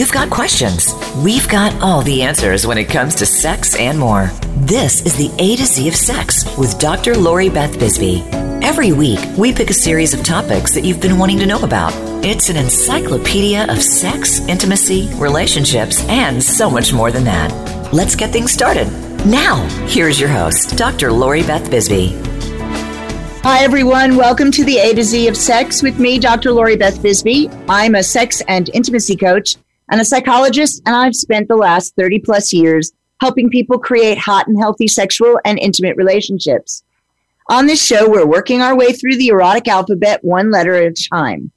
You've got questions. We've got all the answers when it comes to sex and more. This is the A to Z of Sex with Dr. Lori Beth Bisbee. Every week, we pick a series of topics that you've been wanting to know about. It's an encyclopedia of sex, intimacy, relationships, and so much more than that. Let's get things started. Now, here's your host, Dr. Lori Beth Bisbee. Hi, everyone. Welcome to the A to Z of Sex with me, Dr. Lori Beth Bisbee. I'm a sex and intimacy coach and a psychologist, and I've spent the last 30 plus years helping people create hot and healthy sexual and intimate relationships. On this show, we're working our way through the erotic alphabet one letter at a time.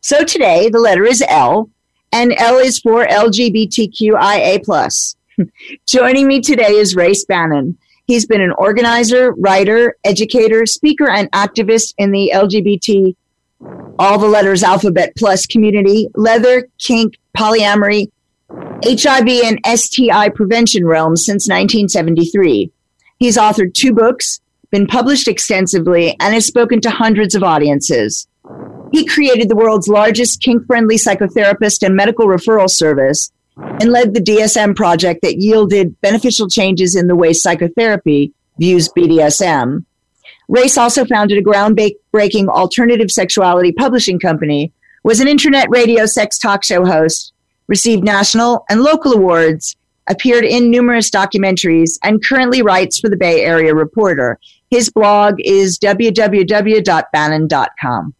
So today, the letter is L, and L is for LGBTQIA. Joining me today is Race Bannon. He's been an organizer, writer, educator, speaker, and activist in the LGBT, all the letters alphabet plus community, leather, kink, polyamory, HIV, and STI prevention realms since 1973. He's authored two books, been published extensively, and has spoken to hundreds of audiences. He created the world's largest kink friendly psychotherapist and medical referral service and led the DSM project that yielded beneficial changes in the way psychotherapy views BDSM. Race also founded a groundbreaking alternative sexuality publishing company, was an internet radio sex talk show host, received national and local awards, appeared in numerous documentaries, and currently writes for the Bay Area Reporter. His blog is www.bannon.com.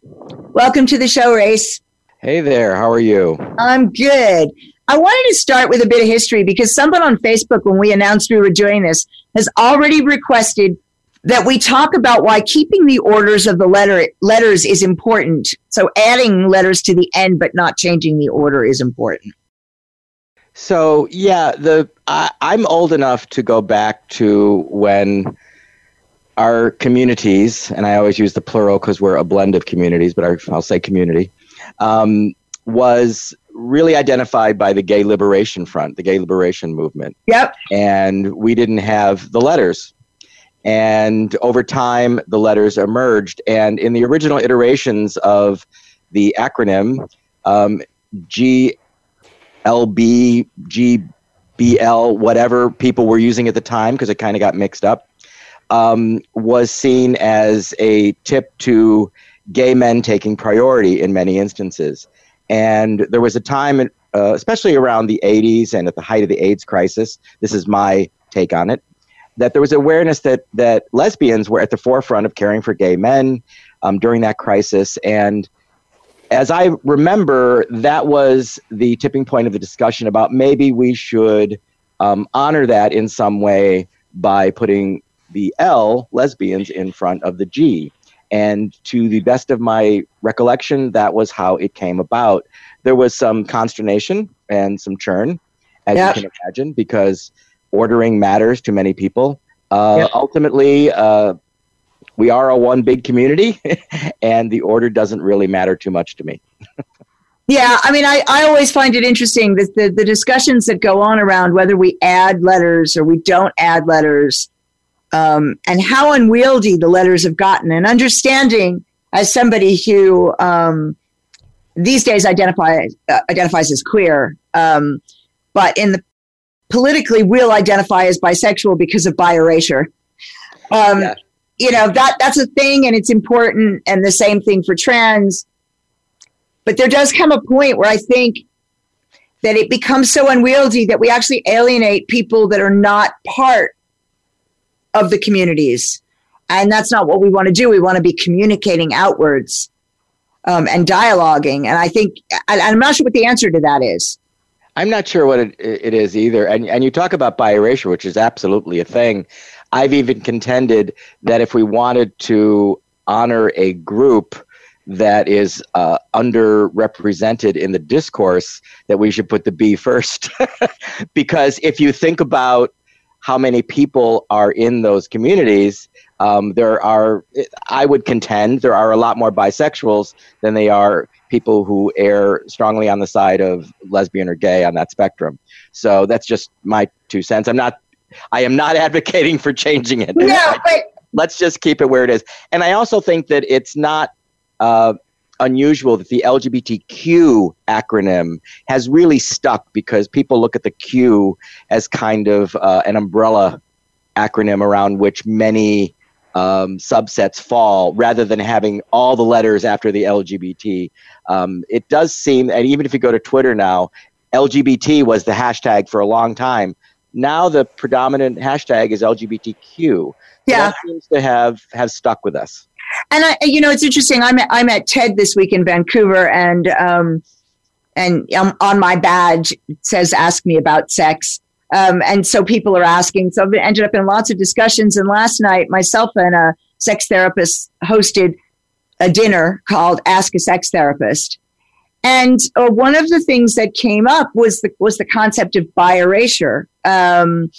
Welcome to the show, Race. Hey there, how are you? I'm good. I wanted to start with a bit of history because someone on Facebook, when we announced we were doing this, has already requested that we talk about why keeping the orders of the letter letters is important. So adding letters to the end but not changing the order is important. So yeah, the I, I'm old enough to go back to when our communities, and I always use the plural because we're a blend of communities, but I'll say community, um, was really identified by the Gay Liberation Front, the Gay Liberation Movement. Yep. And we didn't have the letters. And over time, the letters emerged. And in the original iterations of the acronym, um, whatever people were using at the time, because it kind of got mixed up, um, was seen as a tip to gay men taking priority in many instances. And there was a time, uh, especially around the 80s and at the height of the AIDS crisis, this is my take on it, that there was awareness that, that lesbians were at the forefront of caring for gay men um, during that crisis. And as I remember, that was the tipping point of the discussion about maybe we should um, honor that in some way by putting the L, lesbians, in front of the G. And to the best of my recollection, that was how it came about. There was some consternation and some churn, as yep. you can imagine, because ordering matters to many people. Uh, yep. Ultimately, uh, we are a one big community, and the order doesn't really matter too much to me. yeah, I mean, I, I always find it interesting that the, the discussions that go on around whether we add letters or we don't add letters um, and how unwieldy the letters have gotten, and understanding as somebody who um, these days identify, uh, identifies as queer, um, but in the politically will identify as bisexual because of bi erasure. Um, yeah. You know that that's a thing, and it's important, and the same thing for trans. But there does come a point where I think that it becomes so unwieldy that we actually alienate people that are not part of the communities. And that's not what we want to do. We want to be communicating outwards um, and dialoguing. And I think, I, I'm not sure what the answer to that is. I'm not sure what it, it is either. And, and you talk about bi erasure, which is absolutely a thing. I've even contended that if we wanted to honor a group that is uh, underrepresented in the discourse, that we should put the B first. because if you think about how many people are in those communities, um, there are, I would contend, there are a lot more bisexuals than they are people who err strongly on the side of lesbian or gay on that spectrum. So that's just my two cents. I'm not, I am not advocating for changing it. No, but let's just keep it where it is. And I also think that it's not uh, unusual that the LGBTQ acronym has really stuck because people look at the Q as kind of uh, an umbrella acronym around which many um, subsets fall rather than having all the letters after the LGBT. Um, it does seem, and even if you go to Twitter now, LGBT was the hashtag for a long time. Now the predominant hashtag is LGBTQ. Yeah, that seems to have have stuck with us. And I, you know, it's interesting. I'm at, I'm at TED this week in Vancouver, and um, and um, on my badge it says "Ask me about sex." Um, and so people are asking. So I've ended up in lots of discussions. And last night, myself and a sex therapist hosted a dinner called Ask a Sex Therapist. And uh, one of the things that came up was the was the concept of bi erasure um,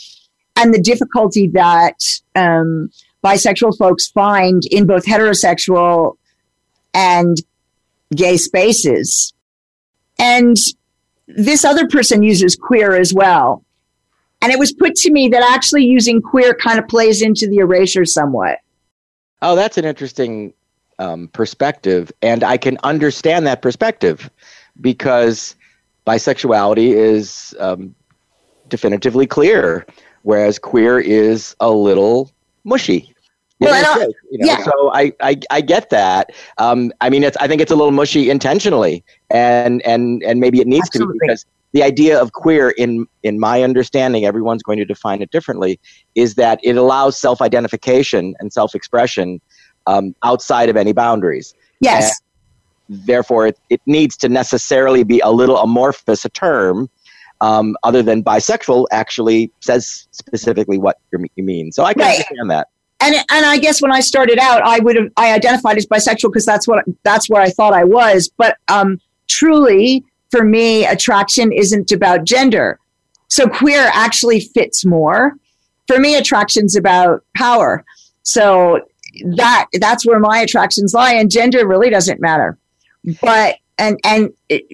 and the difficulty that um, bisexual folks find in both heterosexual and gay spaces. And this other person uses queer as well. And it was put to me that actually using queer kind of plays into the erasure somewhat. Oh, that's an interesting um, perspective. And I can understand that perspective because bisexuality is um, definitively clear, whereas queer is a little mushy. Well, you know, yeah. So I, I, I get that. Um, I mean, it's I think it's a little mushy intentionally, and and and maybe it needs Absolutely. to be because the idea of queer in in my understanding everyone's going to define it differently is that it allows self-identification and self-expression um, outside of any boundaries yes and therefore it, it needs to necessarily be a little amorphous a term um, other than bisexual actually says specifically what you mean so i can right. understand that and and I guess when I started out, I would have I identified as bisexual because that's what that's where I thought I was. But um, truly, for me, attraction isn't about gender. So queer actually fits more. For me, attraction's about power. So that that's where my attractions lie, and gender really doesn't matter. But and and it,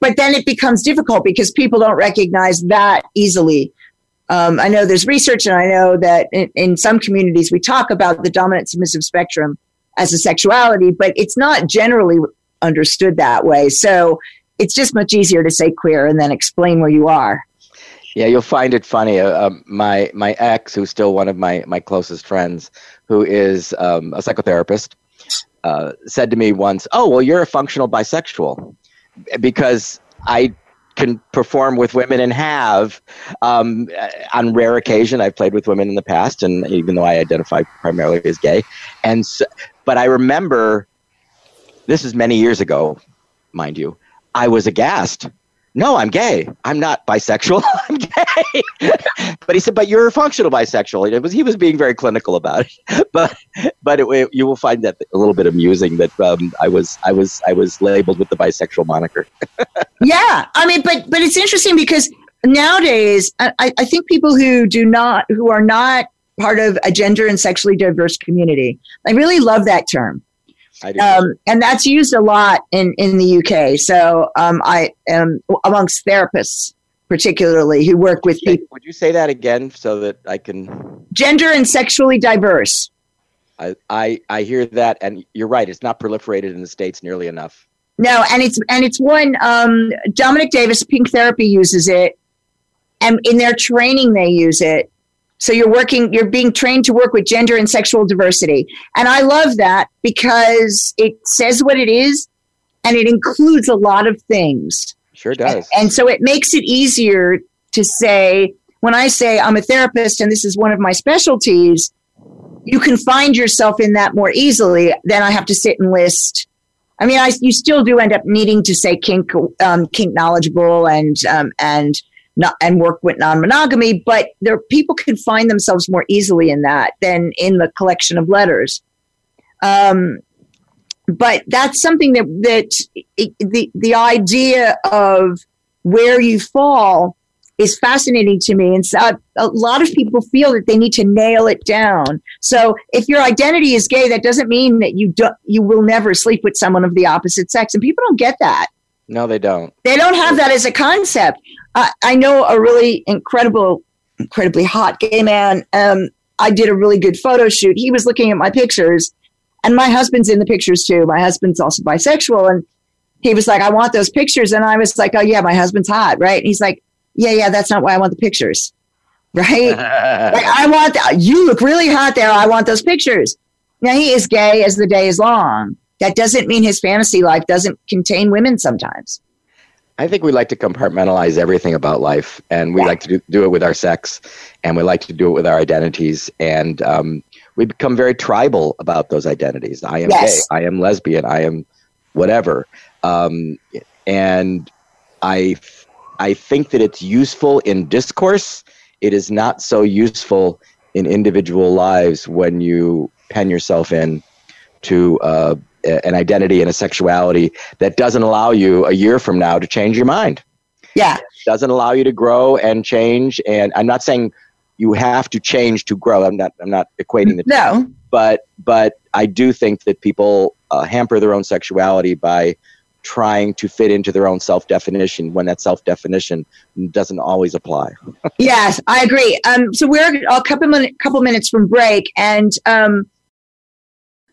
but then it becomes difficult because people don't recognize that easily. Um, I know there's research, and I know that in, in some communities we talk about the dominant submissive spectrum as a sexuality, but it's not generally understood that way. So it's just much easier to say queer and then explain where you are. Yeah, you'll find it funny. Uh, um, my my ex, who's still one of my my closest friends, who is um, a psychotherapist, uh, said to me once, "Oh, well, you're a functional bisexual," because I can perform with women and have um, on rare occasion. I've played with women in the past, and even though I identify primarily as gay, and so, but I remember this is many years ago, mind you. I was aghast. No, I'm gay. I'm not bisexual. I'm gay. but he said, but you're a functional bisexual. It was he was being very clinical about it. But but it, you will find that a little bit amusing that um, I was I was I was labeled with the bisexual moniker. yeah, I mean, but but it's interesting because nowadays I, I think people who do not who are not part of a gender and sexually diverse community, I really love that term um, and that's used a lot in, in the UK. So um, I am amongst therapists, particularly who work with people. Would you say that again so that I can? Gender and sexually diverse. I, I, I hear that, and you're right. It's not proliferated in the states nearly enough. No, and it's and it's one. Um, Dominic Davies, Pink Therapy uses it, and in their training they use it. So you're working, you're being trained to work with gender and sexual diversity. And I love that because it says what it is and it includes a lot of things. Sure does. And, and so it makes it easier to say, when I say I'm a therapist and this is one of my specialties, you can find yourself in that more easily than I have to sit and list. I mean, I, you still do end up needing to say kink, um, kink knowledgeable and um, and not, and work with non-monogamy, but there people can find themselves more easily in that than in the collection of letters. Um, but that's something that that the the idea of where you fall is fascinating to me. And so a lot of people feel that they need to nail it down. So if your identity is gay, that doesn't mean that you don't you will never sleep with someone of the opposite sex. And people don't get that. No, they don't. They don't have that as a concept. I, I know a really incredible, incredibly hot gay man. Um, I did a really good photo shoot. He was looking at my pictures And my husband's in the pictures too. My husband's also bisexual. And he was like, I want those pictures. And I was like, oh, yeah, my husband's hot. Right. And he's like, yeah, yeah, that's not why I want the pictures. Right. like, I want, that. you look really hot there. I want those pictures. Now, he is gay as the day is long. That doesn't mean his fantasy life doesn't contain women sometimes. I think we like to compartmentalize everything about life, and we yeah. like to do, do, it with our sex, and we like to do it with our identities, and um, we become very tribal about those identities. I am yes. gay. I am lesbian. I am whatever, um, and I I think that it's useful in discourse. It is not so useful in individual lives when you pen yourself in to uh, an identity and a sexuality that doesn't allow you a year from now to change your mind. Yeah. It doesn't allow you to grow and change. And I'm not saying you have to change to grow. I'm not, I'm not equating the No. Two. But, but I do think that people uh, hamper their own sexuality by trying to fit into their own self definition when that self definition doesn't always apply. yes, I agree. Um, so we're a couple, min- couple minutes from break. And, um,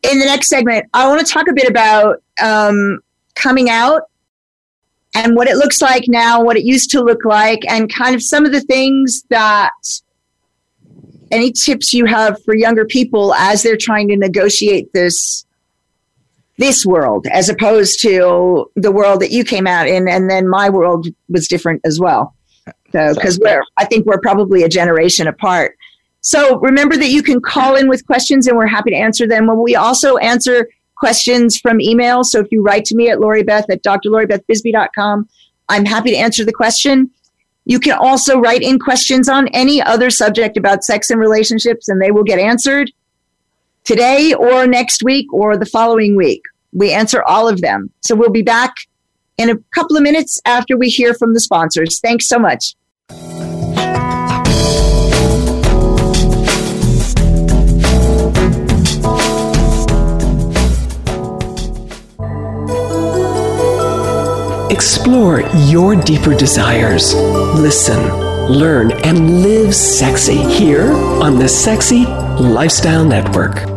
in the next segment, I want to talk a bit about um, coming out and what it looks like now, what it used to look like, and kind of some of the things that any tips you have for younger people as they're trying to negotiate this this world as opposed to the world that you came out in and then my world was different as well. So because we're i think we're probably a generation apart so remember that you can call in with questions and we're happy to answer them. We also answer questions from email. So if you write to me at LoriBeth at drloribethbisbee.com, I'm happy to answer the question. You can also write in questions on any other subject about sex and relationships, and they will get answered today or next week or the following week. We answer all of them. So we'll be back in a couple of minutes after we hear from the sponsors. Thanks so much. Explore your deeper desires. Listen, learn, and live sexy here on the Sexy Lifestyle Network.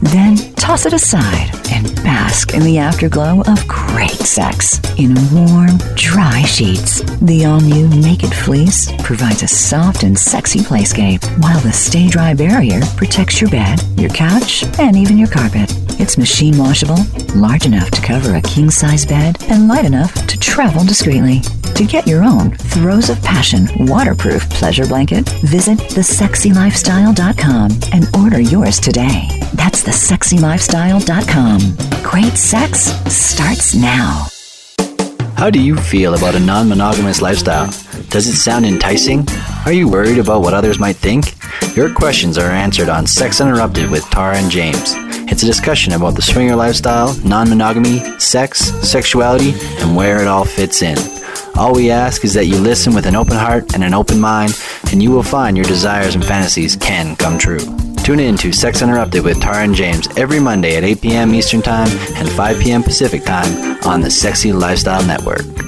Then toss it aside and bask in the afterglow of great sex in warm, dry sheets. The all new Naked Fleece provides a soft and sexy playscape, while the Stay Dry barrier protects your bed, your couch, and even your carpet. It's machine washable, large enough to cover a king size bed, and light enough to travel discreetly. To get your own Throes of Passion waterproof pleasure blanket, visit thesexylifestyle.com and order yours today. That's thesexylifestyle.com. Great sex starts now. How do you feel about a non monogamous lifestyle? Does it sound enticing? Are you worried about what others might think? Your questions are answered on Sex Interrupted with Tara and James. It's a discussion about the swinger lifestyle, non monogamy, sex, sexuality, and where it all fits in. All we ask is that you listen with an open heart and an open mind, and you will find your desires and fantasies can come true. Tune in to Sex Interrupted with Tara and James every Monday at 8 p.m. Eastern Time and 5 p.m. Pacific Time on the Sexy Lifestyle Network.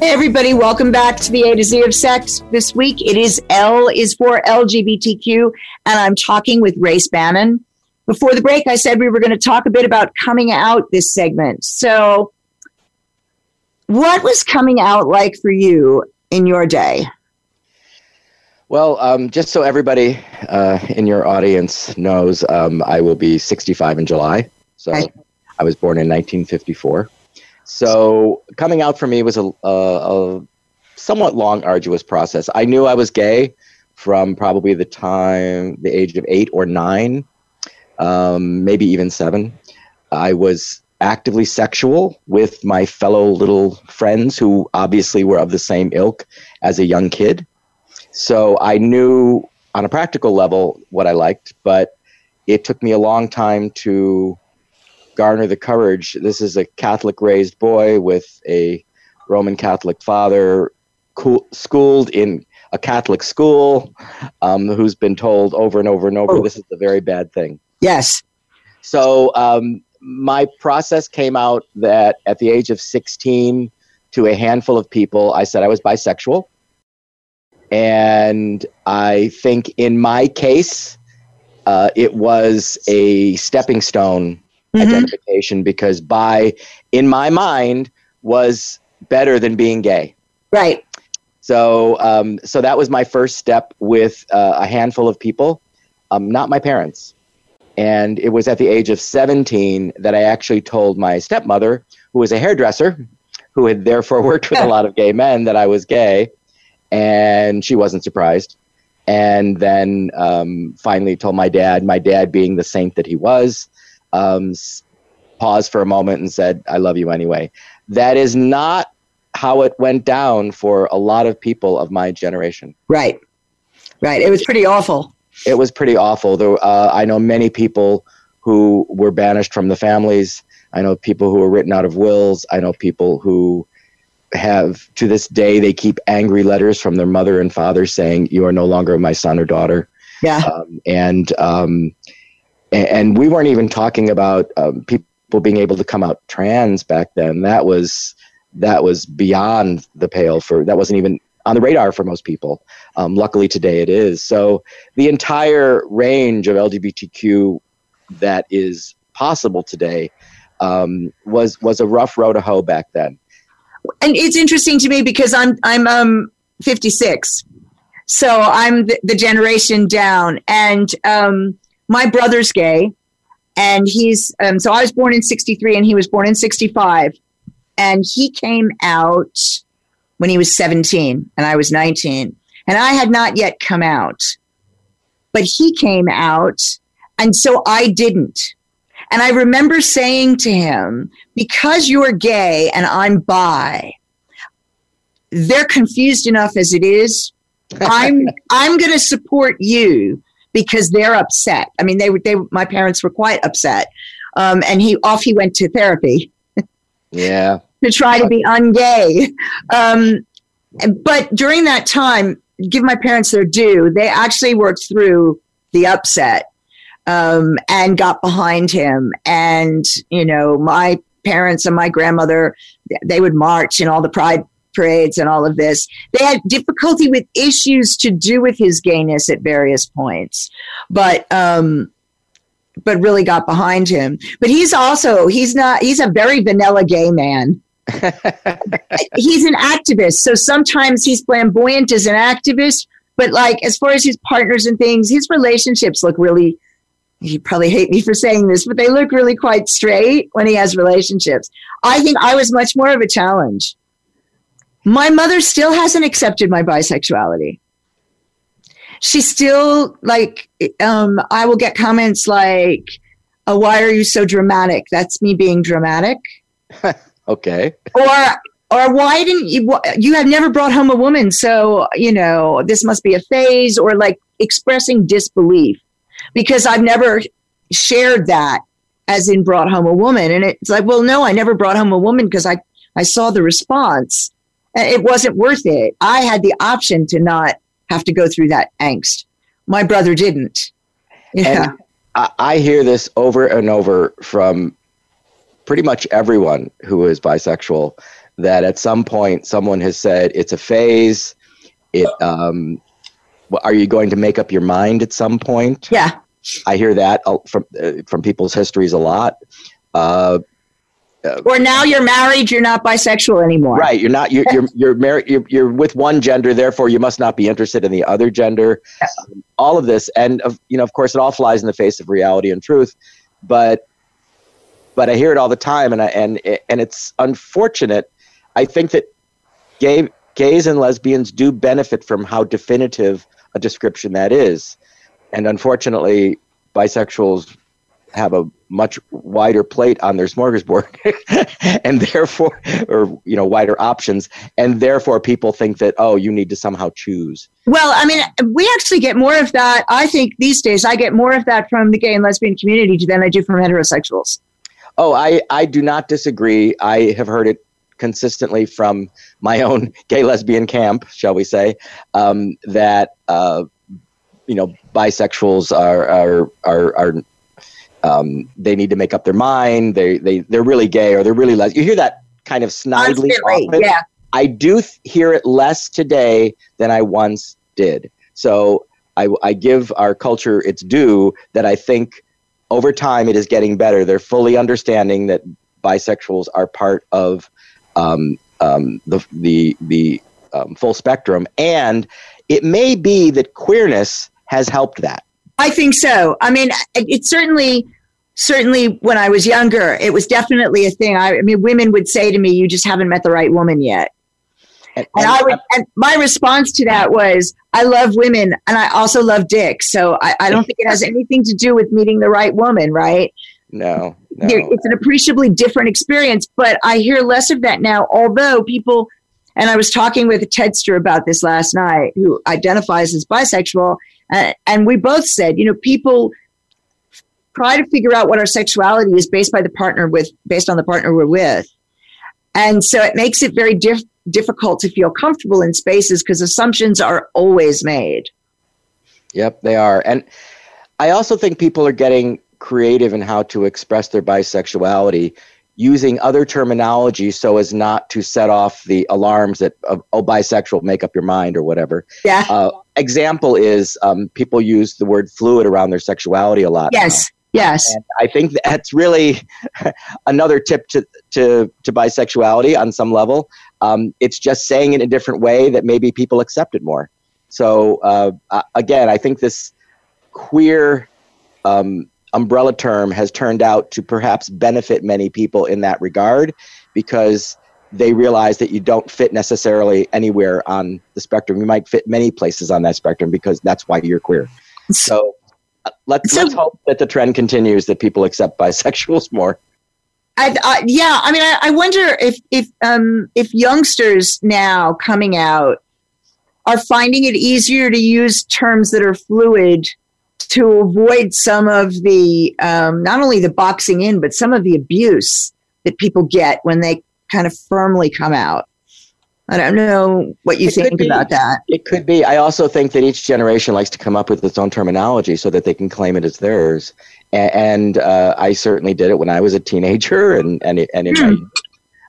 Hey everybody, welcome back to the A to Z of Sex. This week it is L is for LGBTQ, and I'm talking with Race Bannon. Before the break, I said we were going to talk a bit about coming out this segment. So, what was coming out like for you in your day? Well, um, just so everybody uh, in your audience knows, um, I will be 65 in July. So Right. I was born in 1954. So coming out for me was a, a, a somewhat long, arduous process. I knew I was gay from probably the time, the age of eight or nine, um, maybe even seven. I was actively sexual with my fellow little friends who obviously were of the same ilk as a young kid. So I knew on a practical level what I liked, but it took me a long time to garner the courage. This is a Catholic raised boy with a Roman Catholic father, cool, schooled in a Catholic school, um, who's been told over and over and over Oh. this is a very bad thing. Yes. So um, my process came out that at the age of 16, to a handful of people, I said I was bisexual. And I think in my case, uh, it was a stepping stone Mhm. identification because bi, in my mind, was better than being gay. Right. So, um, so that was my first step with uh, a handful of people, um, not my parents. And it was at the age of 17 that I actually told my stepmother, who was a hairdresser, who had therefore worked with a lot of gay men, that I was gay. And she wasn't surprised. And then um, finally told my dad, my dad being the saint that he was, um, paused for a moment and said, I love you anyway. That is not how it went down for a lot of people of my generation. Right. Right. It was pretty awful. It was pretty awful. Though uh, I know many people who were banished from the families. I know people who were written out of wills. I know people who have to this day they keep angry letters from their mother and father saying you are no longer my son or daughter. Yeah. Um, and um, and we weren't even talking about um, people being able to come out trans back then. That was that was beyond the pale for that wasn't even on the radar for most people. Um, luckily today it is. So the entire range of LGBTQ that is possible today um, was was a rough road to hoe back then. and it's interesting to me because I'm I'm um 56, so I'm the, the generation down, and um, my brother's gay, and he's um, so I was born in 63 and he was born in 65, and he came out when he was 17 and I was 19, and I had not yet come out, but he came out, and so I didn't. And I remember saying to him, because you're gay and I'm bi, they're confused enough as it is. I'm I'm going to support you because they're upset. I mean, they were they my parents were quite upset, um, and he off he went to therapy Yeah. to try to be ungay. Um, but during that time, give my parents their due. They actually worked through the upset um, and got behind him. And you know, my parents and my grandmother, they would march in all the pride parades and all of this. They had difficulty with issues to do with his gayness at various points, but um, but really got behind him. But he's also he's not he's a very vanilla gay man. he's an activist, so sometimes he's flamboyant as an activist. But like as far as his partners and things, his relationships look really. You probably hate me for saying this, but they look really quite straight when he has relationships. I think I was much more of a challenge. My mother still hasn't accepted my bisexuality. She still like um, I will get comments like, oh, "Why are you so dramatic?" That's me being dramatic Okay. or or why didn't you you have never brought home a woman so you know this must be a phase or like expressing disbelief because i've never shared that as in brought home a woman and it's like well no i never brought home a woman because i i saw the response it wasn't worth it i had the option to not have to go through that angst my brother didn't yeah And I, I hear this over and over from pretty much everyone who is bisexual that at some point someone has said it's a phase. It um, are you going to make up your mind at some point? yeah I hear that uh, from uh, from people's histories a lot. Uh, uh, or now you're married, you're not bisexual anymore. Right. You're not. You're you're you're married. You're, you're with one gender. Therefore, you must not be interested in the other gender. Um, all of this, and of you know, of course, it all flies in the face of reality and truth. But but I hear it all the time, and I, and and it's unfortunate. I think that gay gays and lesbians do benefit from how definitive a description that is, and unfortunately, bisexuals have a much wider plate on their smorgasbord and therefore or you know wider options. And therefore people think that oh you need to somehow choose. Well i mean we actually get more of that i think these days i get more of that from the gay and lesbian community than i do from heterosexuals. Oh i i do not disagree. I have heard it consistently from my own gay lesbian camp shall we say um, that uh, you know bisexuals are are are, are um, they need to make up their mind. They they they're really gay or they're really les. You hear that kind of snidely. Often. Yeah. I do th- hear it less today than I once did. So I, I give our culture its due that I think over time it is getting better. They're fully understanding that bisexuals are part of um, um, the the the um, full spectrum, and it may be that queerness has helped that. I think so. I mean, it certainly, certainly when I was younger, it was definitely a thing. I, I mean, women would say to me, "You just haven't met the right woman yet." And, and, I would, and my response to that was, I love women and I also love dicks. So I, I don't think it has anything to do with meeting the right woman, right? No, no. It's an appreciably different experience, but I hear less of that now. Although people, and I was talking with a Tedster about this last night, who identifies as bisexual, uh, and we both said, you know, people try to figure out what our sexuality is based by the partner with, based on the partner we're with. And so it makes it very diff- difficult to feel comfortable in spaces because assumptions are always made. Yep, they are. And I also think people are getting creative in how to express their bisexuality using other terminology so as not to set off the alarms that uh, oh bisexual make up your mind or whatever. Yeah. Uh, example is um, people use the word fluid around their sexuality a lot. Yes. Now. yes. And i think that's really another tip to, to, to bisexuality on some level. Um, it's just saying it in a different way that maybe people accept it more. So uh, again i think this queer um, umbrella term has turned out to perhaps benefit many people in that regard because they realize that you don't fit necessarily anywhere on the spectrum. You might fit many places on that spectrum because that's why you're queer. So uh, let's, so, let's hope that the trend continues that people accept bisexuals more. I, uh, yeah, I mean, I, I, wonder if if um, if youngsters now coming out are finding it easier to use terms that are fluid to avoid some of the um, not only the boxing in, but some of the abuse that people get when they kind of firmly come out. I don't know what you it think about that. It could be. I also think that each generation likes to come up with its own terminology so that they can claim it as theirs. And, and uh, I certainly did it when I was a teenager, and and and in mm.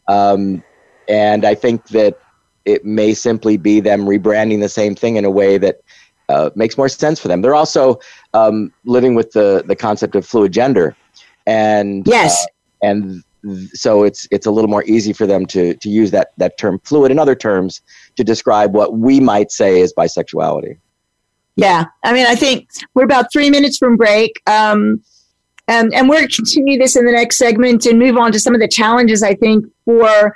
my, um, and I think that it may simply be them rebranding the same thing in a way that uh, makes more sense for them. They're also um, living with the the concept of fluid gender, and yes, uh, and th- so it's it's a little more easy for them to to use that that term fluid and other terms to describe what we might say is bisexuality. Yeah, I mean, I think we're about three minutes from break. Um, and, and we're going to continue this in the next segment and move on to some of the challenges I think for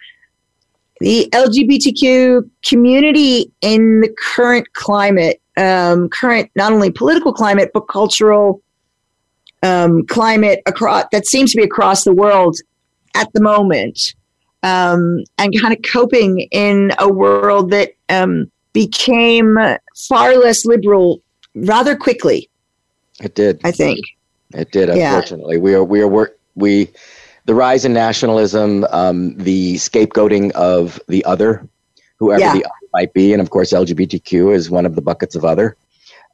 the LGBTQ community in the current climate um, current not only political climate but cultural um, climate across that seems to be across the world at the moment, um, and kind of coping in a world that um, became far less liberal rather quickly. It did. I think it did. Unfortunately, yeah. we are we are work we the rise in nationalism, um, the scapegoating of the other, whoever yeah. the might be. And of course, LGBTQ is one of the buckets of other.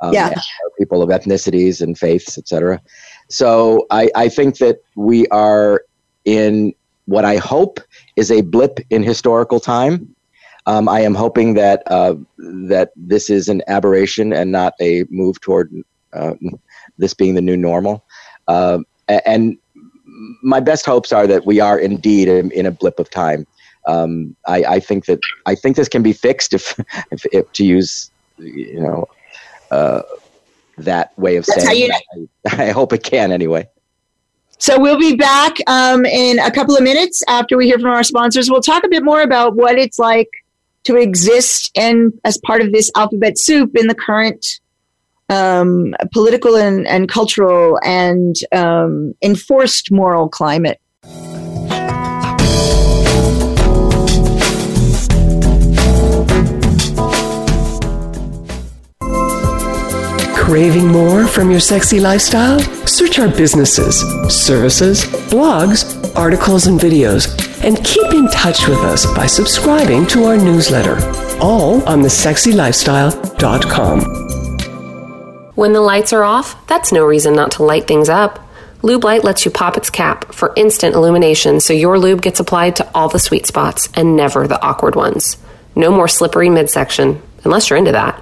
Um, yeah. People of ethnicities and faiths, etc. So I, I think that we are in what I hope is a blip in historical time. Um, I am hoping that uh, that this is an aberration and not a move toward uh, this being the new normal. Uh, and my best hopes are that we are indeed in, in a blip of time. Um, I, I, think that I think this can be fixed if, if, if to use you know uh, that way of That's saying. I, I hope it can anyway. So we'll be back um, in a couple of minutes after we hear from our sponsors. We'll talk a bit more about what it's like to exist and as part of this alphabet soup in the current um, political and, and cultural and um, enforced moral climate. Craving more from your sexy lifestyle? Search our businesses, services, blogs, articles, and videos, and keep in touch with us by subscribing to our newsletter, all on thesexylifestyle.com. When the lights are off, that's no reason not to light things up. Lube Light lets you pop its cap for instant illumination so your lube gets applied to all the sweet spots and never the awkward ones. No more slippery midsection, unless you're into that.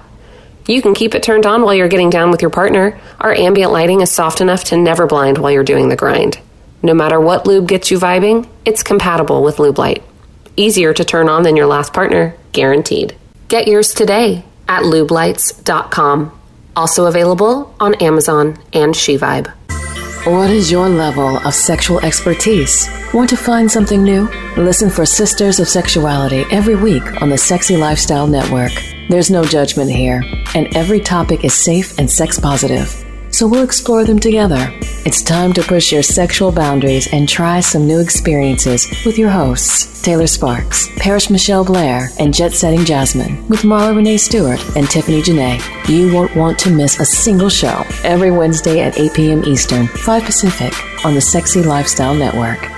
You can keep it turned on while you're getting down with your partner. Our ambient lighting is soft enough to never blind while you're doing the grind. No matter what lube gets you vibing, it's compatible with Lube Light. Easier to turn on than your last partner, guaranteed. Get yours today at lubelights.com. Also available on Amazon and SheVibe. What is your level of sexual expertise? Want to find something new? Listen for Sisters of Sexuality every week on the Sexy Lifestyle Network. There's no judgment here, and every topic is safe and sex positive. So we'll explore them together. It's time to push your sexual boundaries and try some new experiences with your hosts, Taylor Sparks, Parrish Michelle Blair, and Jet Setting Jasmine, with Marla Renee Stewart and Tiffany Janae. You won't want to miss a single show every Wednesday at 8 p.m. Eastern, 5 Pacific, on the Sexy Lifestyle Network.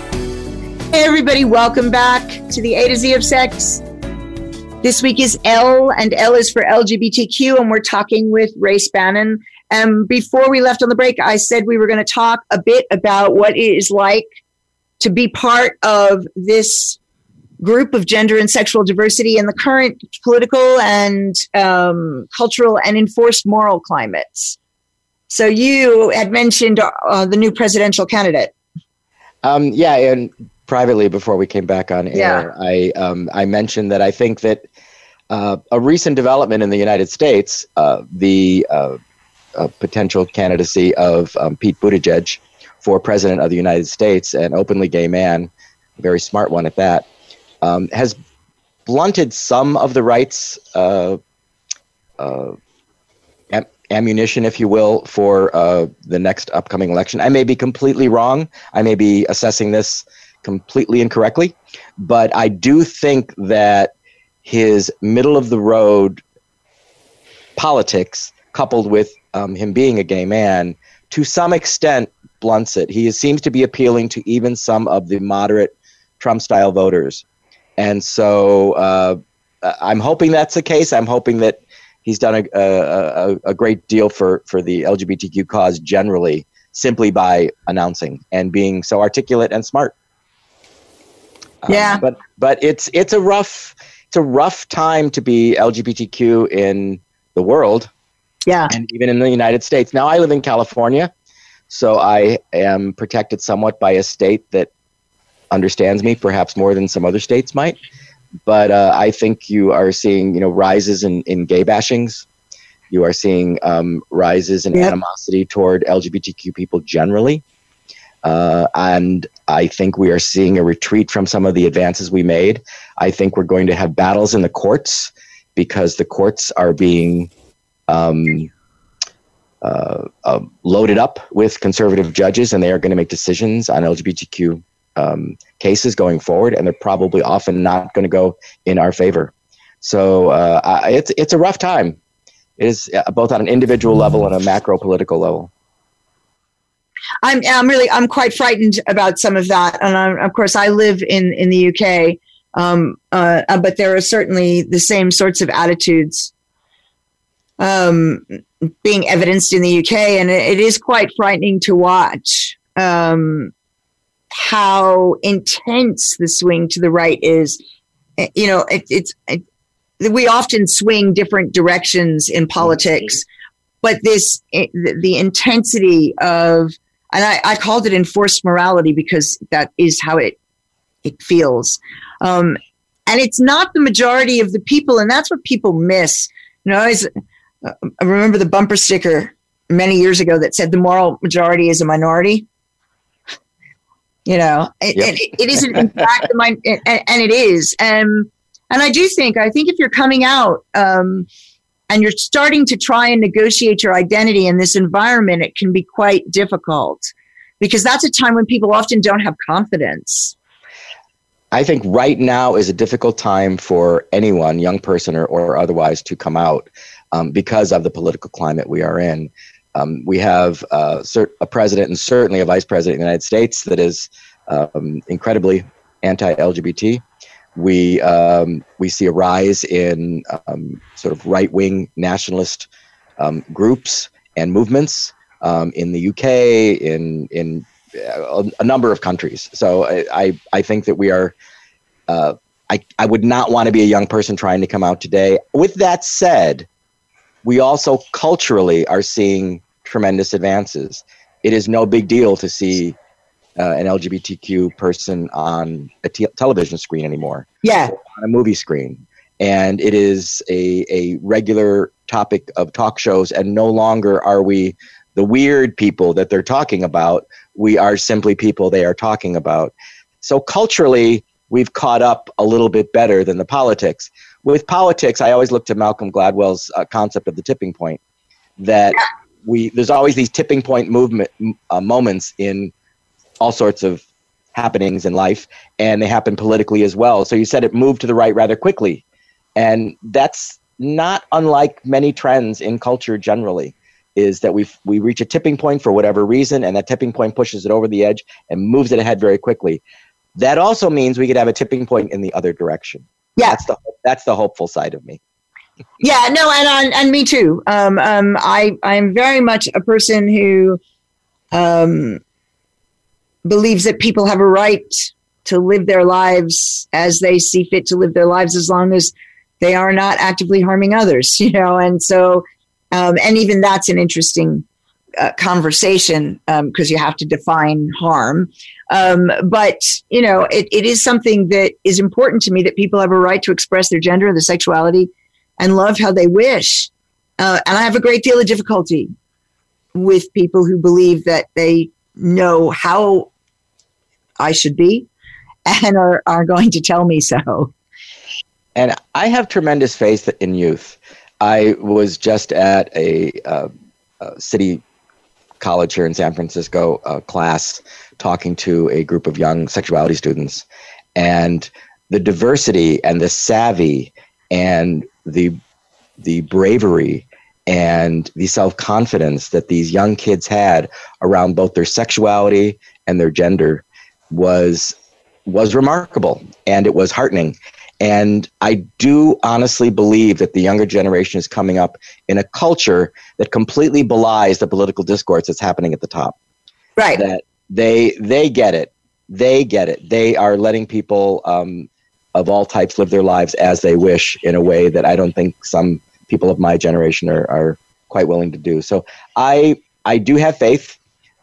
Hey, everybody, welcome back to the A to Z of Sex. This week is L, and L is for LGBTQ, and we're talking with Race Bannon. And before we left on the break, I said we were going to talk a bit about what it is like to be part of this group of gender and sexual diversity in the current political and um, cultural and enforced moral climates. So you had mentioned uh, the new presidential candidate. Um, yeah, and privately before we came back on air, yeah. I um, I mentioned that I think that uh, a recent development in the United States, uh, the uh, potential candidacy of um, Pete Buttigieg for president of the United States, an openly gay man, a very smart one at that, um, has blunted some of the rights. Uh, uh, ammunition, if you will, for uh, the next upcoming election. I may be completely wrong. I may be assessing this completely incorrectly, but I do think that his middle of the road politics, coupled with um, him being a gay man, to some extent blunts it. He seems to be appealing to even some of the moderate Trump style voters. And so uh, I'm hoping that's the case. I'm hoping that he's done a, a, a, great deal for, for the LGBTQ cause generally simply by announcing and being so articulate and smart. Um, yeah. but but it's it's a rough it's a rough time to be LGBTQ in the world. Yeah. And even in the United States. Now I live in California, so I am protected somewhat by a state that understands me perhaps more than some other states might. But uh, I think you are seeing, you know, rises in, in gay bashings. You are seeing um, rises in yep. animosity toward LGBTQ people generally. Uh, and I think we are seeing a retreat from some of the advances we made. I think we're going to have battles in the courts because the courts are being um, uh, uh, loaded up with conservative judges, and they are going to make decisions on LGBTQ um, cases going forward, and they're probably often not going to go in our favor. So uh, it's it's a rough time. It is uh, both on an individual level and a macro political level. I'm I'm really I'm quite frightened about some of that, and I'm, of course I live in in the UK, um, uh, but there are certainly the same sorts of attitudes um, being evidenced in the UK, and it, it is quite frightening to watch um, how intense the swing to the right is. Eh, you know, it, it's it, we often swing different directions in politics, but this it, the intensity of and I, I, called it enforced morality because that is how it it feels. Um, and it's not the majority of the people, and that's what people miss. You know, I, was, uh, I remember the bumper sticker many years ago that said the moral majority is a minority. You know, yep. it, it isn't in fact the and, and, it is. Um, and I do think, I think if you're coming out um, and you're starting to try and negotiate your identity in this environment, it can be quite difficult because that's a time when people often don't have confidence. I think right now is a difficult time for anyone, young person or, or otherwise, to come out um, because of the political climate we are in. Um, we have uh, a president and certainly a vice president of the United States that is um, incredibly anti-LGBT. We um, we see a rise in um, sort of right-wing nationalist um, groups and movements in the UK, in in a, a number of countries. So I, I, I think that we are. Uh, I, I would not want to be a young person trying to come out today. With that said, we also culturally are seeing tremendous advances. It is no big deal to see uh, an LGBTQ person on a t- television screen anymore. Yeah. On a movie screen. And it is a, a regular topic of talk shows, and no longer are we the weird people that they're talking about we are simply people they are talking about. So culturally, we've caught up a little bit better than the politics. With politics, I always look to Malcolm Gladwell's uh, concept of the tipping point. That we there's always these tipping point movement uh, moments in all sorts of happenings in life, and they happen politically as well. So you said it moved to the right rather quickly, and that's not unlike many trends in culture generally is that we we reach a tipping point for whatever reason, and that tipping point pushes it over the edge and moves it ahead very quickly. That also means we could have a tipping point in the other direction. Yeah, that's the that's the hopeful side of me. yeah, no, and and, and me too. Um, um, I I'm very much a person who um, believes that people have a right to live their lives as they see fit to live their lives, as long as they are not actively harming others. You know, and so um, and even that's an interesting uh, conversation because um, you have to define harm. Um, but, you know, it, it is something that is important to me that people have a right to express their gender, and their sexuality, and love how they wish. Uh, and I have a great deal of difficulty with people who believe that they know how I should be and are, are going to tell me so. And I have tremendous faith in youth. I was just at a, uh, a city college here in San Francisco class talking to a group of young sexuality students, and the diversity and the savvy and the the bravery and the self confidence that these young kids had around both their sexuality and their gender was was remarkable and it was heartening and I do honestly believe that the younger generation is coming up in a culture that completely belies the political discourse that's happening at the top. Right. That they they get it. They get it. They are letting people um, of all types live their lives as they wish in a way that I don't think some people of my generation are, are quite willing to do. So I I do have faith.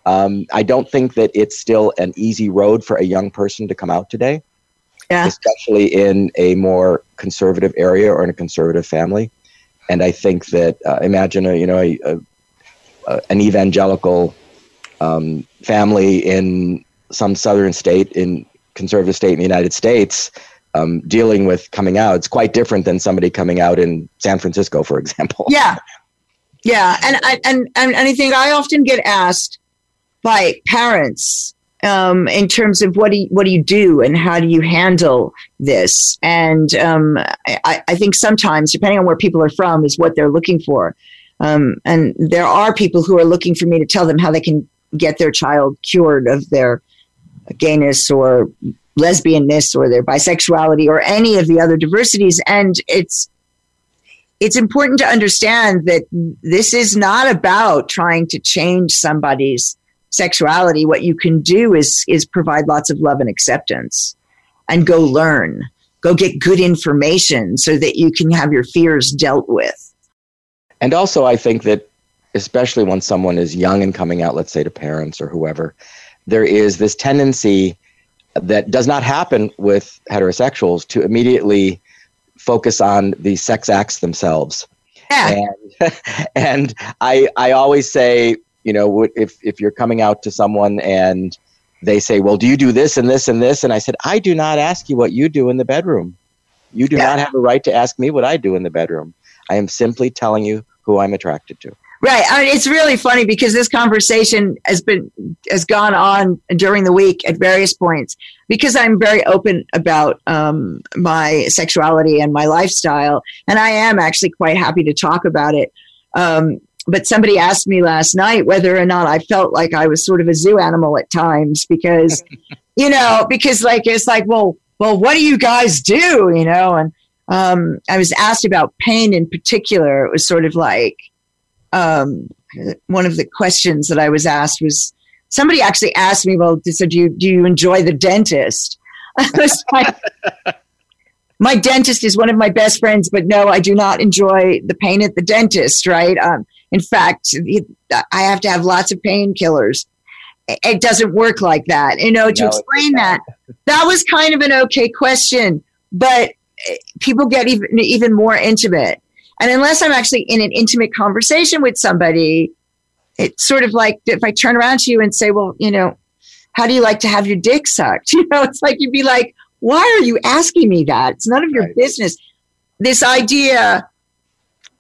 Um, I don't think that it's still an easy road for a young person to come out today yeah. especially in a more conservative area or in a conservative family. And I think that uh, imagine a you know a, a, a an evangelical um, family in some southern state in conservative state in the United States um, dealing with coming out. It's quite different than somebody coming out in San Francisco, for example. Yeah, yeah, and and and, and I think I often get asked by parents um, in terms of what do you, what do you do and how do you handle this? And um, I, I, think sometimes, depending on where people are from, is what they're looking for. Um, and there are people who are looking for me to tell them how they can get their child cured of their gayness or lesbianness or their bisexuality or any of the other diversities. And it's it's important to understand that this is not about trying to change somebody's sexuality. What you can do is is provide lots of love and acceptance and go learn. Go get good information so that you can have your fears dealt with. And also I think that especially when someone is young and coming out, let's say to parents or whoever, there is this tendency that does not happen with heterosexuals to immediately focus on the sex acts themselves. Yeah. And, and I, I always say, you know, if, if you're coming out to someone and they say, well, do you do this and this and this? And I said, I do not ask you what you do in the bedroom. You do yeah. not have a right to ask me what I do in the bedroom. I am simply telling you who I'm attracted to. Right. I mean, it's really funny because this conversation has been has gone on during the week at various points because I'm very open about um, my sexuality and my lifestyle, and I am actually quite happy to talk about it. Um, but somebody asked me last night whether or not I felt like I was sort of a zoo animal at times because, you know, because like it's like, well, well, what do you guys do? You know, and um, I was asked about pain in particular. It was sort of like um, one of the questions that I was asked was somebody actually asked me, "Well, so do you do you enjoy the dentist?" like, my dentist is one of my best friends, but no, I do not enjoy the pain at the dentist. Right? Um, in fact, I have to have lots of painkillers. It doesn't work like that. You know, to no, explain that, that was kind of an okay question, but eh, people get even even more intimate and unless I'm actually in an intimate conversation with somebody, it's sort of like if I turn around to you and say, well, you know, how do you like to have your dick sucked? You know, it's like you'd be like, why are you asking me that? It's none of your right. business. This idea,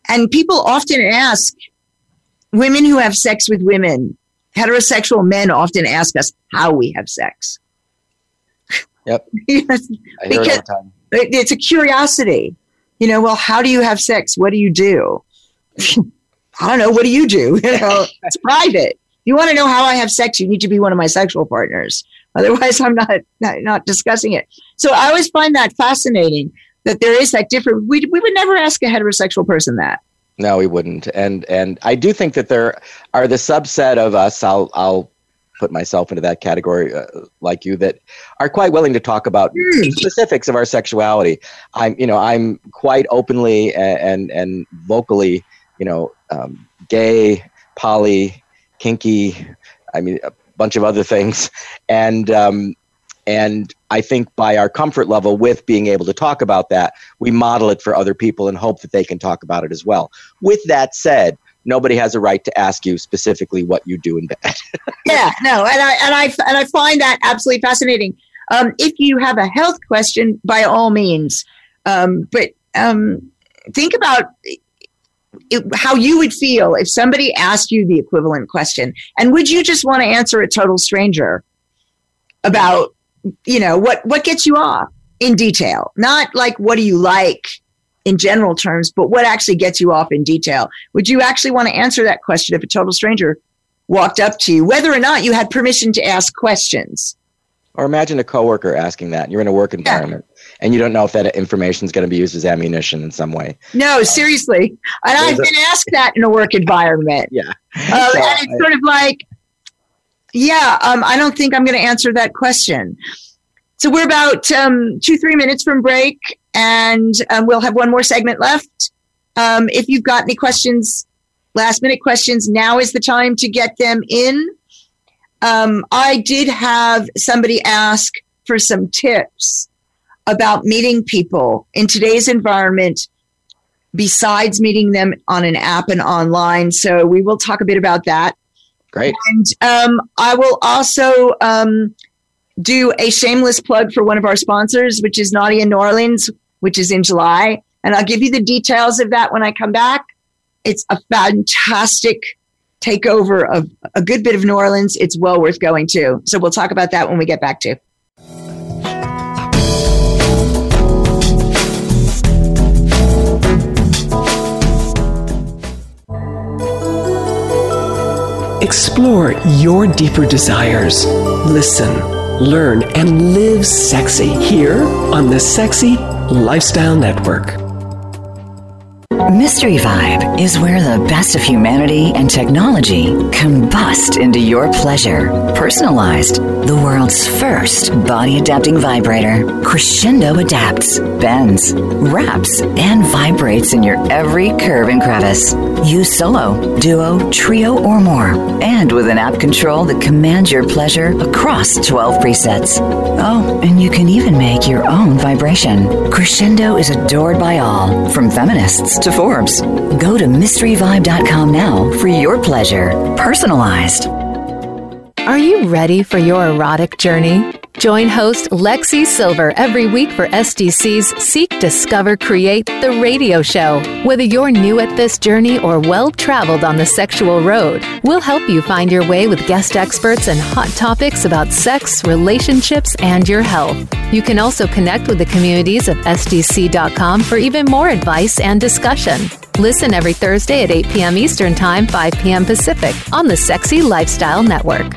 and people often ask women who have sex with women, heterosexual men often ask us how we have sex. Yep. because it it's a curiosity you know, well, how do you have sex? What do you do? I don't know. What do you do? You know, it's private. If you want to know how I have sex, you need to be one of my sexual partners. Otherwise, I'm not, not, not discussing it. So I always find that fascinating that there is that different. We, we would never ask a heterosexual person that. No, we wouldn't. And and I do think that there are the subset of us. I'll I'll put myself into that category uh, like you that are quite willing to talk about mm. specifics of our sexuality i'm you know i'm quite openly and and, and vocally you know um, gay poly kinky i mean a bunch of other things and um, and i think by our comfort level with being able to talk about that we model it for other people and hope that they can talk about it as well with that said nobody has a right to ask you specifically what you do in bed. yeah, no, and I and I and I find that absolutely fascinating. Um, if you have a health question, by all means, um, but um, think about it, how you would feel if somebody asked you the equivalent question, and would you just want to answer a total stranger about, you know, what what gets you off in detail, not like what do you like in general terms, but what actually gets you off in detail? Would you actually want to answer that question if a total stranger walked up to you, whether or not you had permission to ask questions? Or imagine a coworker asking that. You're in a work environment yeah. and you don't know if that information is going to be used as ammunition in some way. No, um, seriously. And I've been asked that in a work environment. yeah. Uh, so and it's I- sort of like, yeah, um, I don't think I'm going to answer that question. So we're about um, two, three minutes from break, and um, we'll have one more segment left. Um, if you've got any questions, last minute questions, now is the time to get them in. Um, I did have somebody ask for some tips about meeting people in today's environment besides meeting them on an app and online. So we will talk a bit about that. Great. And um, I will also um, do a shameless plug for one of our sponsors, which is Naughty in New Orleans, which is in July. And I'll give you the details of that when I come back. It's a fantastic takeover of a good bit of New Orleans. It's well worth going to. So we'll talk about that when we get back to. Explore your deeper desires. Listen, learn, and live sexy here on the Sexy Lifestyle Network. Mystery Vibe is where the best of humanity and technology combust into your pleasure. Personalized, the world's first body adapting vibrator. Crescendo adapts, bends, wraps, and vibrates in your every curve and crevice. Use solo, duo, trio, or more. And with an app control that commands your pleasure across 12 presets. Oh, and you can even make your own vibration. Crescendo is adored by all, from feminists to Forbes. Go to mysteryvibe.com now for your pleasure, personalized. Are you ready for your erotic journey? Join host Lexi Silver every week for SDC's Seek, Discover, Create, the radio show. Whether you're new at this journey or well traveled on the sexual road, we'll help you find your way with guest experts and hot topics about sex, relationships, and your health. You can also connect with the communities of SDC.com for even more advice and discussion. Listen every Thursday at 8 p.m. Eastern Time, 5 p.m. Pacific on the Sexy Lifestyle Network.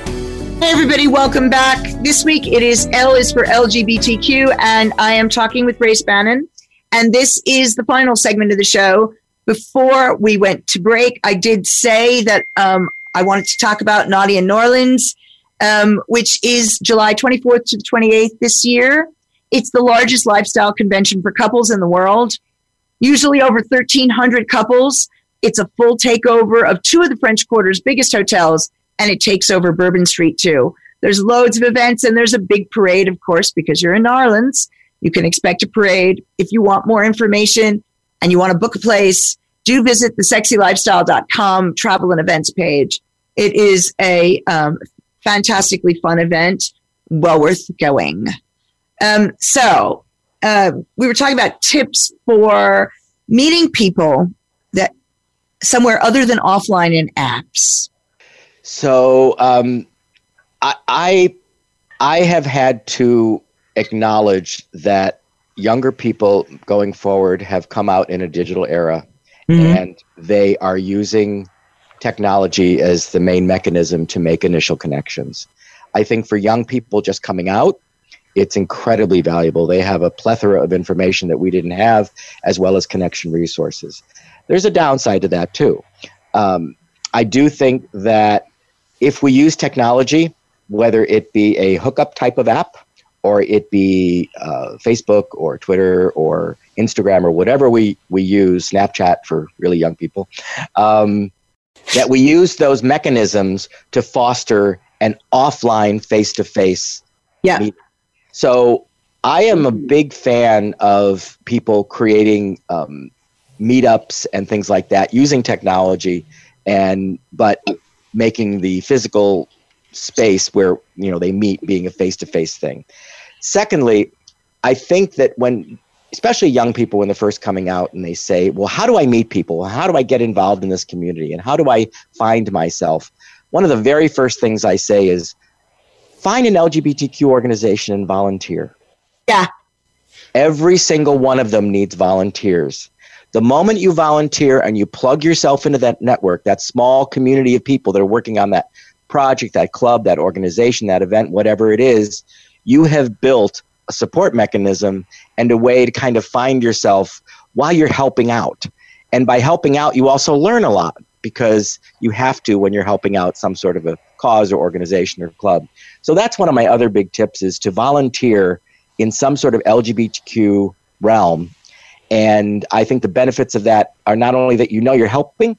Hey, everybody, welcome back. This week it is L is for LGBTQ, and I am talking with Race Bannon. And this is the final segment of the show. Before we went to break, I did say that um, I wanted to talk about in New um, which is July 24th to the 28th this year. It's the largest lifestyle convention for couples in the world, usually over 1,300 couples. It's a full takeover of two of the French Quarter's biggest hotels and it takes over Bourbon Street too. There's loads of events and there's a big parade, of course, because you're in New Orleans. You can expect a parade. If you want more information and you want to book a place, do visit the sexylifestyle.com travel and events page. It is a um, fantastically fun event, well worth going. Um, so, uh, we were talking about tips for meeting people that somewhere other than offline in apps. So um, I, I I have had to acknowledge that younger people going forward have come out in a digital era, mm-hmm. and they are using technology as the main mechanism to make initial connections. I think for young people just coming out, it's incredibly valuable. They have a plethora of information that we didn't have, as well as connection resources. There's a downside to that too. Um, I do think that if we use technology, whether it be a hookup type of app or it be uh, Facebook or Twitter or Instagram or whatever we, we use, Snapchat for really young people, um, that we use those mechanisms to foster an offline face to face. Yeah. Meeting. So I am a big fan of people creating um, meetups and things like that using technology and but making the physical space where you know they meet being a face-to-face thing. Secondly i think that when especially young people when they're first coming out and they say well how do i meet people? How do i get involved in this community? And how do i find myself? One of the very first things i say is find an lgbtq organization and volunteer. Yeah. Every single one of them needs volunteers the moment you volunteer and you plug yourself into that network, that small community of people that are working on that project, that club, that organization, that event, whatever it is, you have built a support mechanism and a way to kind of find yourself while you're helping out. And by helping out, you also learn a lot because you have to when you're helping out some sort of a cause or organization or club. So that's one of my other big tips is to volunteer in some sort of LGBTQ realm and I think the benefits of that are not only that you know you're helping,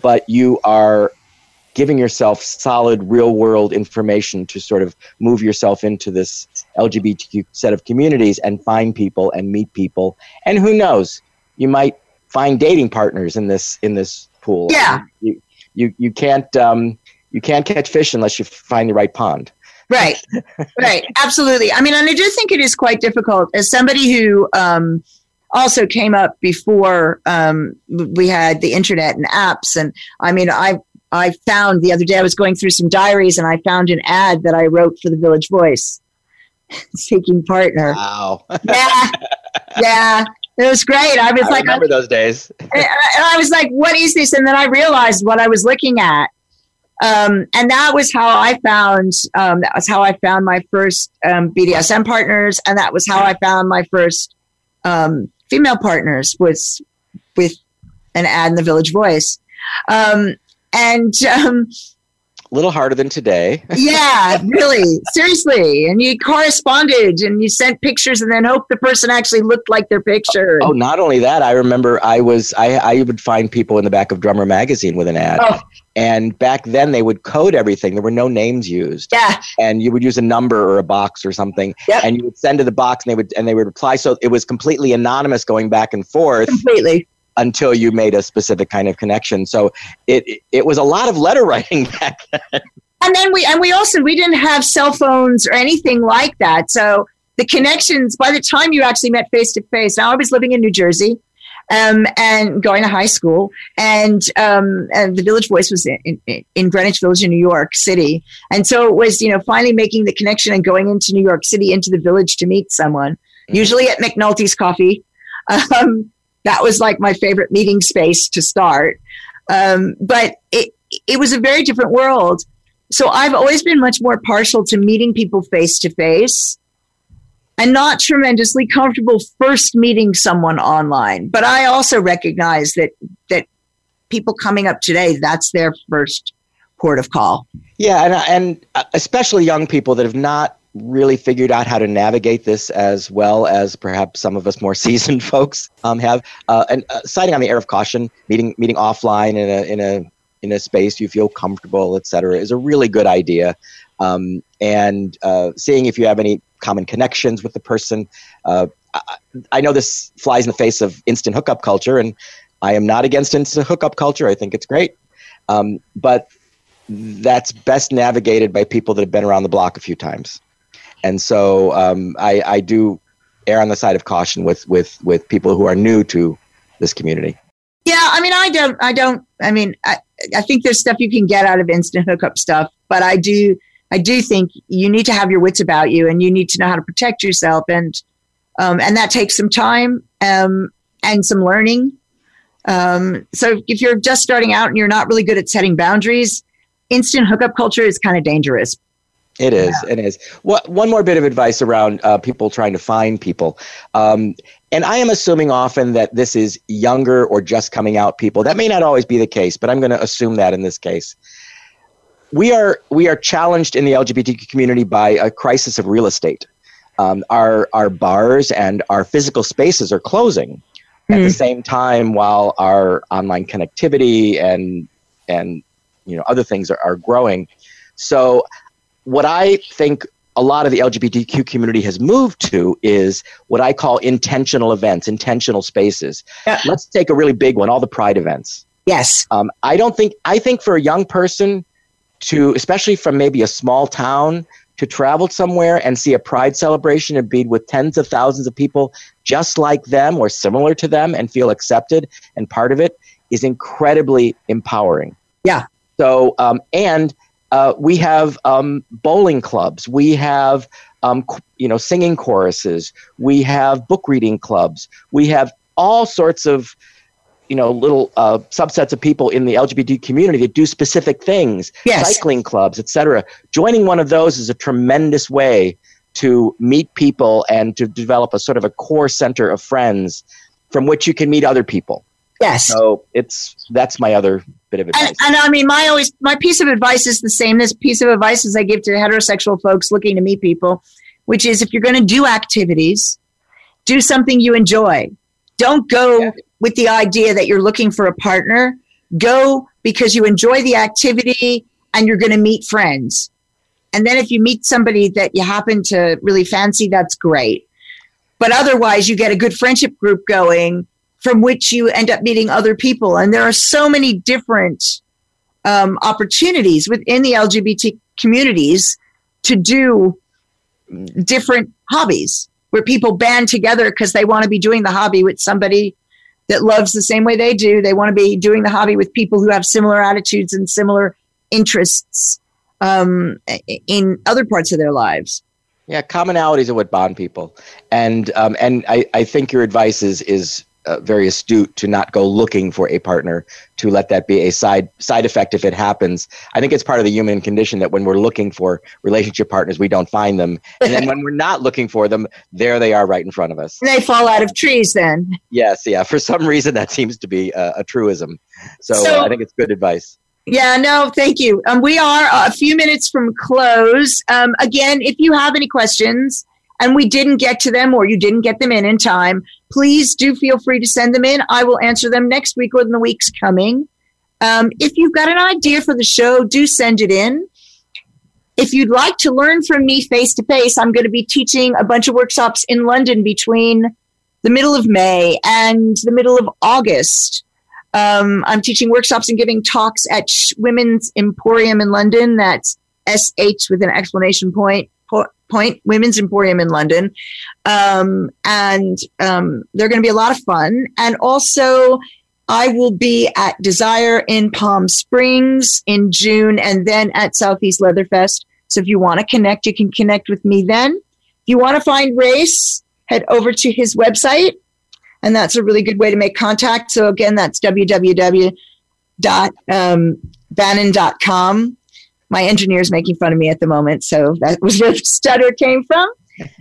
but you are giving yourself solid real world information to sort of move yourself into this LGBTQ set of communities and find people and meet people. And who knows, you might find dating partners in this in this pool. Yeah. You you you can't um, you can't catch fish unless you find the right pond. Right, right, absolutely. I mean, and I do think it is quite difficult as somebody who um, also came up before um, we had the internet and apps. And I mean, I I found the other day I was going through some diaries and I found an ad that I wrote for the Village Voice, seeking partner. Wow. Yeah, yeah. It was great. I was I like, remember those days. and I was like, what is this? And then I realized what I was looking at. Um, and that was how I found, um, that was how I found my first um, BDSM partners. And that was how I found my first um, female partners was with an ad in the Village Voice. Um, and um, A little harder than today. yeah, really, seriously. And you corresponded and you sent pictures and then hoped the person actually looked like their picture. Oh, not only that, I remember I was I, I would find people in the back of Drummer magazine with an ad. Oh. And back then they would code everything. There were no names used. yeah, And you would use a number or a box or something. Yep. And you would send to the box and they would and they would reply. So it was completely anonymous going back and forth completely. Until you made a specific kind of connection. So it it, was a lot of letter writing back then. and then we and we also we didn't have cell phones or anything like that so the connections by the time you actually met face to face now i was living in new jersey um, and going to high school and, um, and the village voice was in, in, in greenwich village in new york city and so it was you know finally making the connection and going into new york city into the village to meet someone usually at mcnulty's coffee um, that was like my favorite meeting space to start um, but it, it was a very different world so I've always been much more partial to meeting people face to face and not tremendously comfortable first meeting someone online. But I also recognize that that people coming up today, that's their first port of call. Yeah, and and uh, especially young people that have not really figured out how to navigate this as well as perhaps some of us more seasoned folks um, have. Uh, and uh, citing on the air of caution, meeting meeting offline in a in a in a space you feel comfortable, et cetera, is a really good idea. Um, and uh, seeing if you have any common connections with the person. Uh, I, I know this flies in the face of instant hookup culture, and I am not against instant hookup culture. I think it's great. Um, but that's best navigated by people that have been around the block a few times. And so um, I, I do err on the side of caution with, with, with people who are new to this community. Yeah, I mean, I don't, I don't, I mean, I, I think there's stuff you can get out of instant hookup stuff, but I do, I do think you need to have your wits about you and you need to know how to protect yourself. And, um, and that takes some time, um, and some learning. Um, so if you're just starting out and you're not really good at setting boundaries, instant hookup culture is kind of dangerous. It is. It is. What, one more bit of advice around uh, people trying to find people. Um, and I am assuming often that this is younger or just coming out people. That may not always be the case, but I'm going to assume that in this case. We are we are challenged in the LGBTQ community by a crisis of real estate. Um, our our bars and our physical spaces are closing at the same time while our online connectivity and and you know other things are, are growing. So what I think a lot of the LGBTQ community has moved to is what I call intentional events, intentional spaces. Yeah. Let's take a really big one, all the pride events. Yes. Um, I don't think, I think for a young person to, especially from maybe a small town, to travel somewhere and see a pride celebration and be with tens of thousands of people just like them or similar to them and feel accepted and part of it is incredibly empowering. Yeah. So, um, and uh, we have um, bowling clubs. We have, um, you know, singing choruses. We have book reading clubs. We have all sorts of, you know, little uh, subsets of people in the LGBT community that do specific things. Yes. Cycling clubs, etc. Joining one of those is a tremendous way to meet people and to develop a sort of a core center of friends from which you can meet other people. Yes. So it's that's my other bit of advice. And, and I mean, my always my piece of advice is the same. This piece of advice is I give to heterosexual folks looking to meet people, which is if you're going to do activities, do something you enjoy. Don't go Yeah. with the idea that you're looking for a partner. Go because you enjoy the activity and you're going to meet friends. And then if you meet somebody that you happen to really fancy, that's great. But otherwise, you get a good friendship group going from which you end up meeting other people. And there are so many different um, opportunities within the LGBT communities to do different hobbies where people band together because they want to be doing the hobby with somebody that loves the same way they do. They want to be doing the hobby with people who have similar attitudes and similar interests um, in other parts of their lives. Yeah, commonalities are what bond people, and um, and I, I think your advice is is uh, very astute to not go looking for a partner to let that be a side side effect if it happens. I think it's part of the human condition that when we're looking for relationship partners we don't find them. And then when we're not looking for them there they are right in front of us. They fall out of trees then. Yes yeah. For some reason that seems to be a, a truism. So, so uh, i think it's good advice. Yeah, no, thank you. Um, we are a few minutes from close. Um, again, if you have any questions, and we didn't get to them or you didn't get them in in time, please do feel free to send them in. I will answer them next week or in the weeks coming. Um, if you've got an idea for the show, do send it in. If you'd like to learn from me face to face, I'm going to be teaching a bunch of workshops in London between the middle of May and the middle of August. Um, I'm teaching workshops and giving talks at Women's Emporium in London. That's SH with an explanation point Point Women's Emporium in London. Um, and um, they're going to be a lot of fun. And also, I will be at Desire in Palm Springs in June and then at Southeast Leatherfest. So if you want to connect, you can connect with me then. If you want to find Race, head over to his website. And that's a really good way to make contact. So again, that's www.bannon.com my engineer's making fun of me at the moment, so that was where the stutter came from.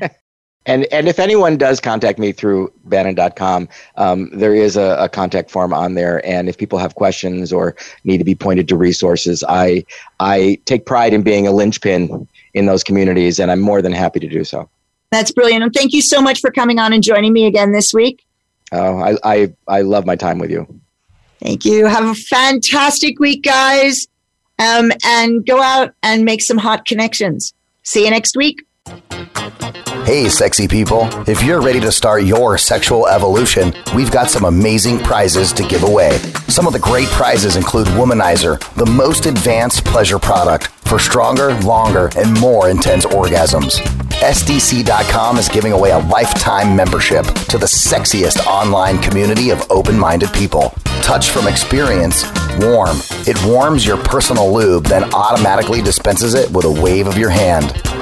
And and if anyone does contact me through Bannon.com, um, there is a, a, contact form on there. And if people have questions or need to be pointed to resources, I I take pride in being a linchpin in those communities, and I'm more than happy to do so. That's brilliant, and thank you so much for coming on and joining me again this week. Oh, I I, I love my time with you. Thank you. Have a fantastic week, guys um, and go out and make some hot connections. See you next week. Hey, sexy people. If you're ready to start your sexual evolution, we've got some amazing prizes to give away. Some of the great prizes include Womanizer, the most advanced pleasure product for stronger, longer, and more intense orgasms. SDC.com is giving away a lifetime membership to the sexiest online community of open minded people. Touch from experience, warm. It warms your personal lube, then automatically dispenses it with a wave of your hand.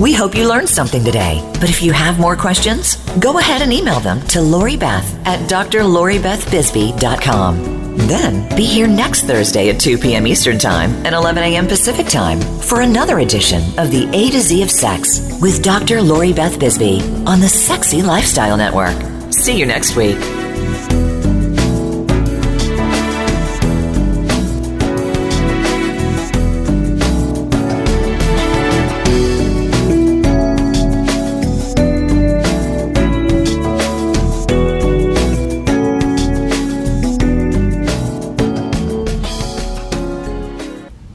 We hope you learned something today. But if you have more questions, go ahead and email them to Lori Beth at drloribethbisbee.com. Then be here next Thursday at 2 p.m. Eastern Time and 11 a.m. Pacific Time for another edition of the A to Z of Sex with Dr. Lori Beth Bisbee on the Sexy Lifestyle Network. See you next week.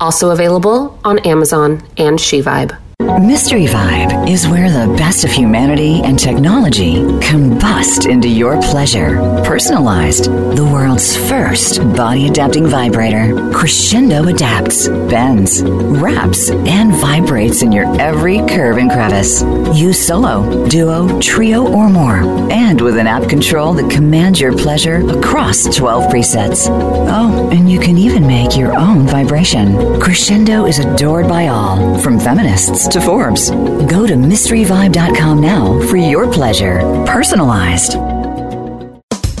Also available on Amazon and SheVibe. Mystery Vibe is where the best of humanity and technology combust into your pleasure. Personalized, the world's first body adapting vibrator. Crescendo adapts, bends, wraps, and vibrates in your every curve and crevice. Use solo, duo, trio, or more. And with an app control that commands your pleasure across 12 presets. Oh, and you can even make your own vibration. Crescendo is adored by all, from feminists to Forbes. Go to mysteryvibe.com now for your pleasure. Personalized.